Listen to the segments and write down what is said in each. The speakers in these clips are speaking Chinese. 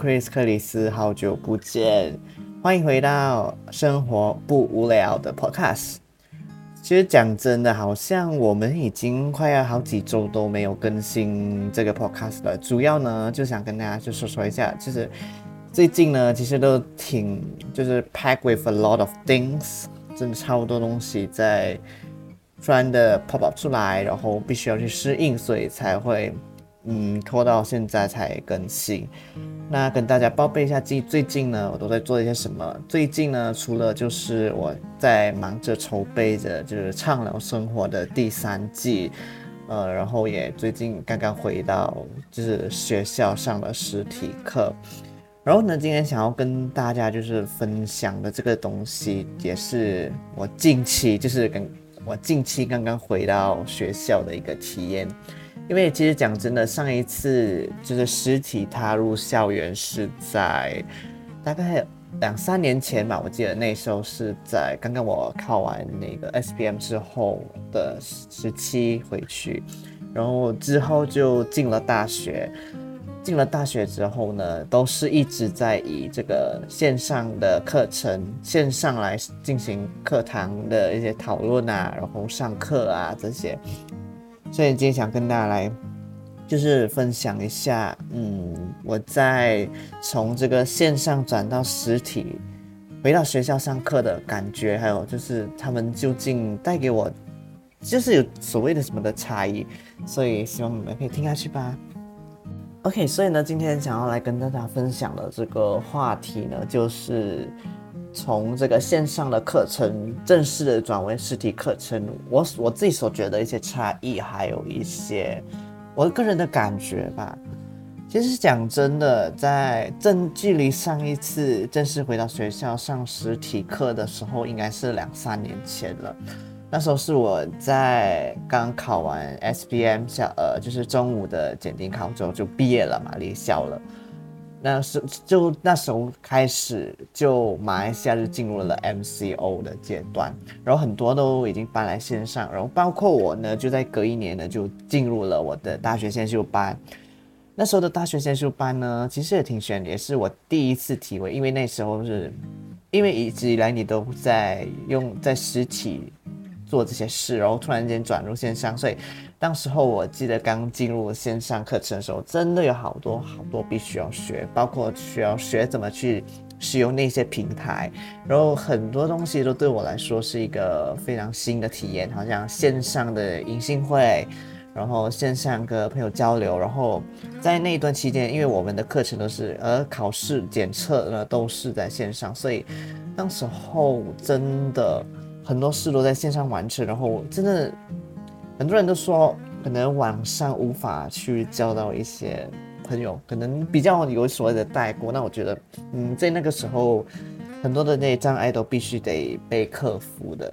Chris 克里斯，好久不见，欢迎回到生活不无聊的 Podcast。其实讲真的，好像我们已经快要好几周都没有更新这个 Podcast 了。主要呢，就想跟大家就说说一下，就是最近呢，其实都挺就是 pack with a lot of things，真的超多东西在突然的 pop up 出来，然后必须要去适应，所以才会。嗯，拖到现在才更新。那跟大家报备一下，最最近呢，我都在做一些什么？最近呢，除了就是我在忙着筹备着，就是畅聊生活的第三季，呃，然后也最近刚刚回到就是学校上了实体课。然后呢，今天想要跟大家就是分享的这个东西，也是我近期就是跟我近期刚刚回到学校的一个体验。因为其实讲真的，上一次就是实体踏入校园是在大概两三年前吧，我记得那时候是在刚刚我考完那个 S B M 之后的时期回去，然后之后就进了大学，进了大学之后呢，都是一直在以这个线上的课程线上来进行课堂的一些讨论啊，然后上课啊这些。所以今天想跟大家来，就是分享一下，嗯，我在从这个线上转到实体，回到学校上课的感觉，还有就是他们究竟带给我，就是有所谓的什么的差异。所以希望你们可以听下去吧。OK，所以呢，今天想要来跟大家分享的这个话题呢，就是。从这个线上的课程正式的转为实体课程，我我自己所觉得一些差异，还有一些我个人的感觉吧。其实讲真的，在正距离上一次正式回到学校上实体课的时候，应该是两三年前了。那时候是我在刚考完 S B M 下，呃，就是中午的检定考之后就毕业了嘛，离校了。那是就那时候开始，就马来西亚就进入了 MCO 的阶段，然后很多都已经搬来线上，然后包括我呢，就在隔一年呢就进入了我的大学先修班。那时候的大学先修班呢，其实也挺悬，也是我第一次体会，因为那时候是，因为一直以来你都在用在实体做这些事，然后突然间转入线上，所以。当时候我记得刚进入线上课程的时候，真的有好多好多必须要学，包括需要学怎么去使用那些平台，然后很多东西都对我来说是一个非常新的体验，好像线上的迎新会，然后线上跟朋友交流，然后在那一段期间，因为我们的课程都是呃考试检测呢都是在线上，所以当时候真的很多事都在线上完成，然后真的。很多人都说，可能网上无法去交到一些朋友，可能比较有所谓的代沟。那我觉得，嗯，在那个时候，很多的那些障碍都必须得被克服的。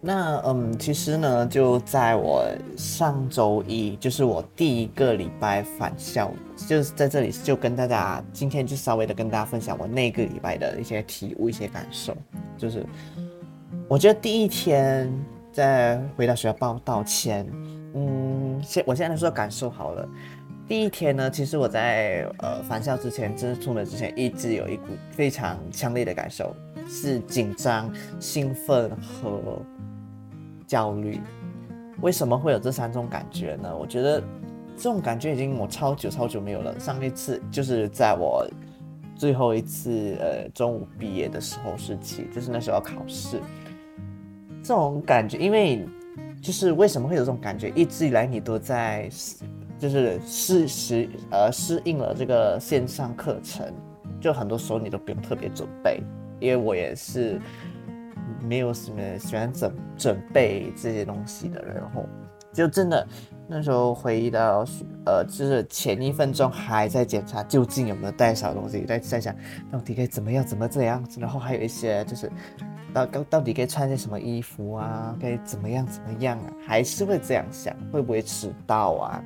那，嗯，其实呢，就在我上周一，就是我第一个礼拜返校，就是在这里就跟大家今天就稍微的跟大家分享我那个礼拜的一些体悟、一些感受。就是我觉得第一天。在回到学校报道前，嗯，现我现在说感受好了。第一天呢，其实我在呃返校之前，就是出门之前，一直有一股非常强烈的感受，是紧张、兴奋和焦虑。为什么会有这三种感觉呢？我觉得这种感觉已经我超久超久没有了。上一次就是在我最后一次呃中午毕业的时候时期，就是那时候考试。这种感觉，因为就是为什么会有这种感觉？一直以来你都在，就是适时呃适应了这个线上课程，就很多时候你都不用特别准备。因为我也是没有什么喜欢准准备这些东西的人，然后就真的那时候回忆到呃，就是前一分钟还在检查究竟有没有带少东西，在在想到底该怎么样怎么这样子，然后还有一些就是。到到到底该穿些什么衣服啊？该怎么样怎么样啊？还是会这样想，会不会迟到啊？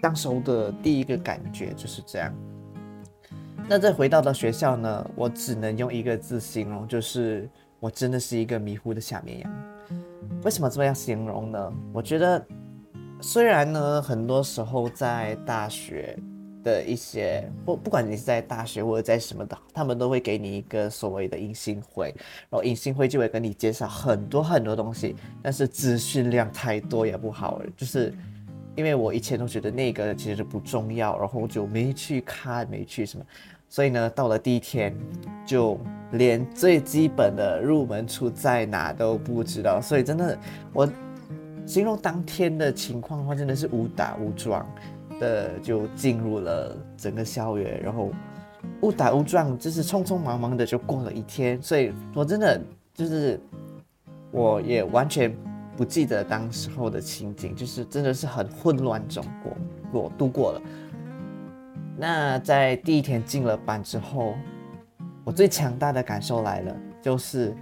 当时候的第一个感觉就是这样。那再回到到学校呢，我只能用一个字形容，就是我真的是一个迷糊的小绵羊。为什么这么样形容呢？我觉得，虽然呢，很多时候在大学，的一些不不管你是在大学或者在什么的，他们都会给你一个所谓的迎新会，然后迎新会就会跟你介绍很多很多东西，但是资讯量太多也不好，就是因为我以前都觉得那个其实不重要，然后就没去看没去什么，所以呢，到了第一天就连最基本的入门处在哪都不知道，所以真的我形容当天的情况的话，真的是误打误撞。的就进入了整个校园，然后误打误撞，就是匆匆忙忙的就过了一天，所以我真的就是我也完全不记得当时候的情景，就是真的是很混乱中过过度过了。那在第一天进了班之后，我最强大的感受来了，就是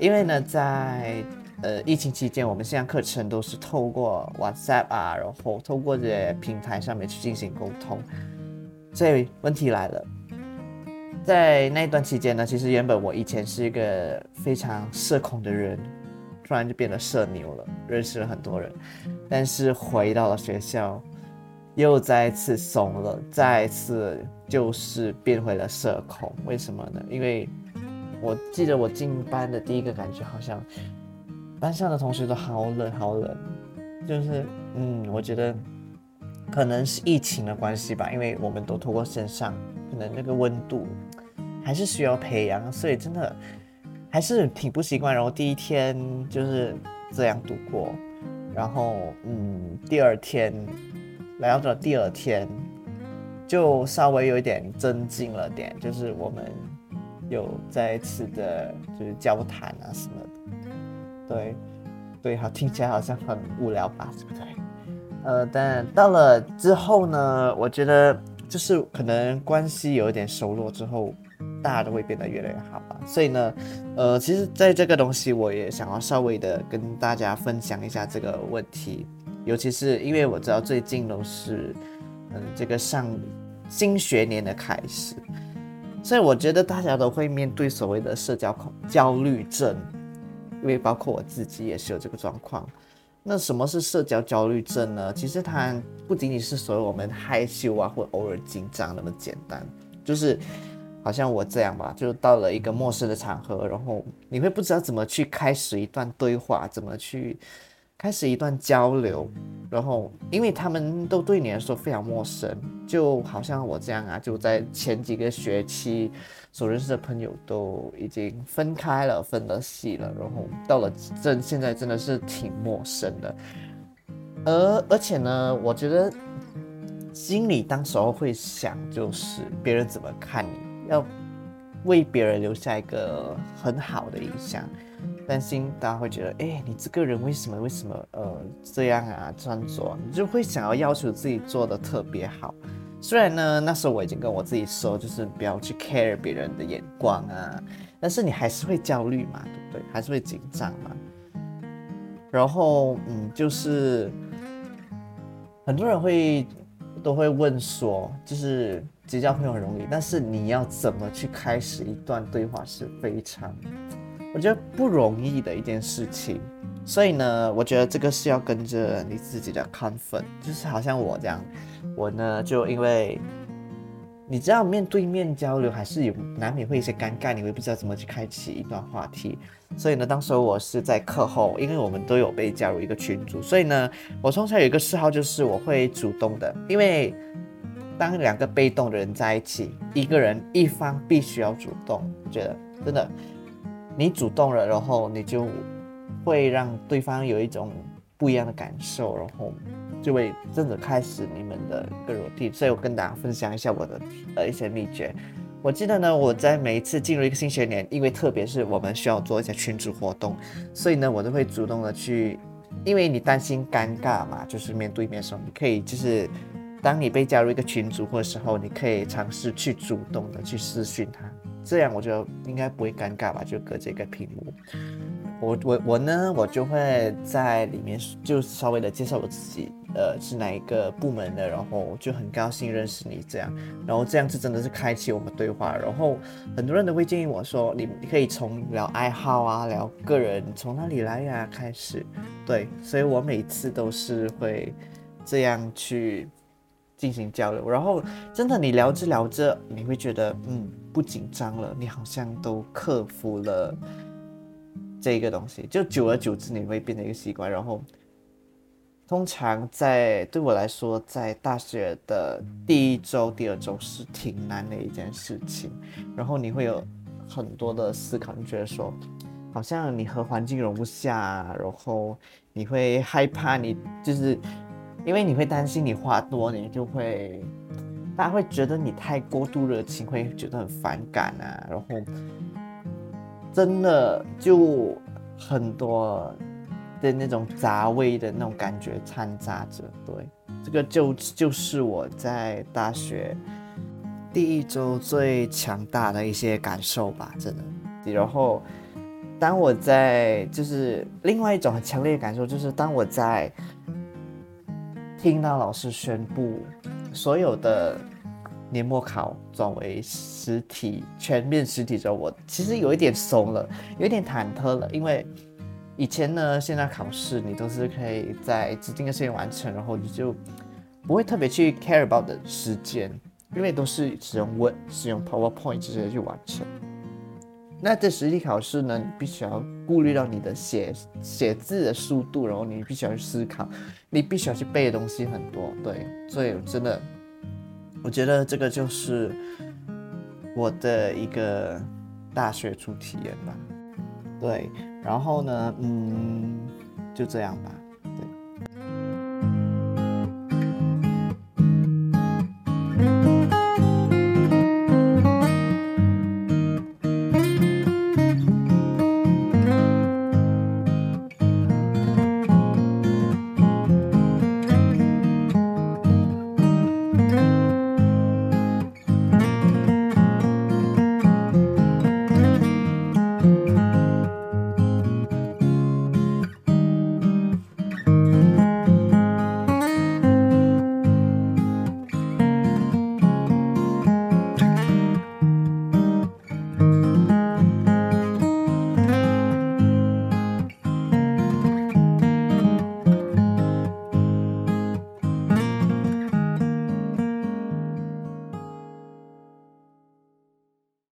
因为呢在。呃，疫情期间，我们线上课程都是透过 WhatsApp 啊，然后透过这些平台上面去进行沟通。所以问题来了，在那段期间呢，其实原本我以前是一个非常社恐的人，突然就变得社牛了，认识了很多人。但是回到了学校，又再次怂了，再次就是变回了社恐。为什么呢？因为我记得我进班的第一个感觉好像。班上的同学都好冷，好冷，就是嗯，我觉得可能是疫情的关系吧，因为我们都通过线上，可能那个温度还是需要培养，所以真的还是挺不习惯。然后第一天就是这样度过，然后嗯，第二天来到了第二天，就稍微有一点增进了点，就是我们有再一次的就是交谈啊什么。对，对，好，听起来好像很无聊吧，对不对？呃，但到了之后呢，我觉得就是可能关系有一点熟络之后，大家都会变得越来越好吧。所以呢，呃，其实在这个东西，我也想要稍微的跟大家分享一下这个问题，尤其是因为我知道最近都是，嗯，这个上新学年的开始，所以我觉得大家都会面对所谓的社交恐焦虑症。因为包括我自己也是有这个状况。那什么是社交焦虑症呢？其实它不仅仅是所谓我们害羞啊，或偶尔紧张那么简单，就是好像我这样吧，就到了一个陌生的场合，然后你会不知道怎么去开始一段对话，怎么去。开始一段交流，然后因为他们都对你来说非常陌生，就好像我这样啊，就在前几个学期所认识的朋友都已经分开了，分了系了，然后到了这现在真的是挺陌生的，而而且呢，我觉得心里当时候会想，就是别人怎么看你，要为别人留下一个很好的印象。担心大家会觉得，哎，你这个人为什么为什么呃这样啊穿着，你就会想要要求自己做的特别好。虽然呢，那时候我已经跟我自己说，就是不要去 care 别人的眼光啊，但是你还是会焦虑嘛，对不对？还是会紧张嘛。然后嗯，就是很多人会都会问说，就是结交朋友很容易，但是你要怎么去开始一段对话是非常。我觉得不容易的一件事情，所以呢，我觉得这个是要跟着你自己的看法就是好像我这样，我呢就因为你知道面对面交流还是有难免会一些尴尬，你会不知道怎么去开启一段话题，所以呢，当时我是在课后，因为我们都有被加入一个群组，所以呢，我从小有一个嗜好就是我会主动的，因为当两个被动的人在一起，一个人一方必须要主动，觉得真的。你主动了，然后你就会让对方有一种不一样的感受，然后就会真的开始你们的一个逻辑。所以我跟大家分享一下我的呃一些秘诀。我记得呢，我在每一次进入一个新学年，因为特别是我们需要做一些群组活动，所以呢，我都会主动的去，因为你担心尴尬嘛，就是面对面的时候，你可以就是当你被加入一个群组或时候，你可以尝试去主动的去私讯他。这样我觉得应该不会尴尬吧？就隔着一个屏幕，我我我呢，我就会在里面就稍微的介绍我自己，呃，是哪一个部门的，然后就很高兴认识你这样，然后这样子真的是开启我们对话，然后很多人都会建议我说，你你可以从聊爱好啊，聊个人从哪里来呀开始，对，所以我每次都是会这样去进行交流。然后真的你聊着聊着，你会觉得嗯不紧张了，你好像都克服了这个东西。就久而久之，你会变成一个习惯。然后通常在对我来说，在大学的第一周、第二周是挺难的一件事情。然后你会有很多的思考，你觉得说。好像你和环境融不下，然后你会害怕，你就是因为你会担心你话多，你就会大家会觉得你太过度热情，会觉得很反感啊，然后真的就很多的那种杂味的那种感觉掺杂着，对，这个就就是我在大学第一周最强大的一些感受吧，真的，然后。当我在就是另外一种很强烈的感受，就是当我在听到老师宣布所有的年末考转为实体全面实体之后，我其实有一点怂了，有一点忐忑了，因为以前呢，现在考试你都是可以在指定的时间完成，然后你就不会特别去 care about 的时间，因为都是使用 Word、使用 PowerPoint 直接去完成。那这实际考试呢？你必须要顾虑到你的写写字的速度，然后你必须要去思考，你必须要去背的东西很多。对，所以真的，我觉得这个就是我的一个大学初体验吧。对，然后呢，嗯，就这样吧。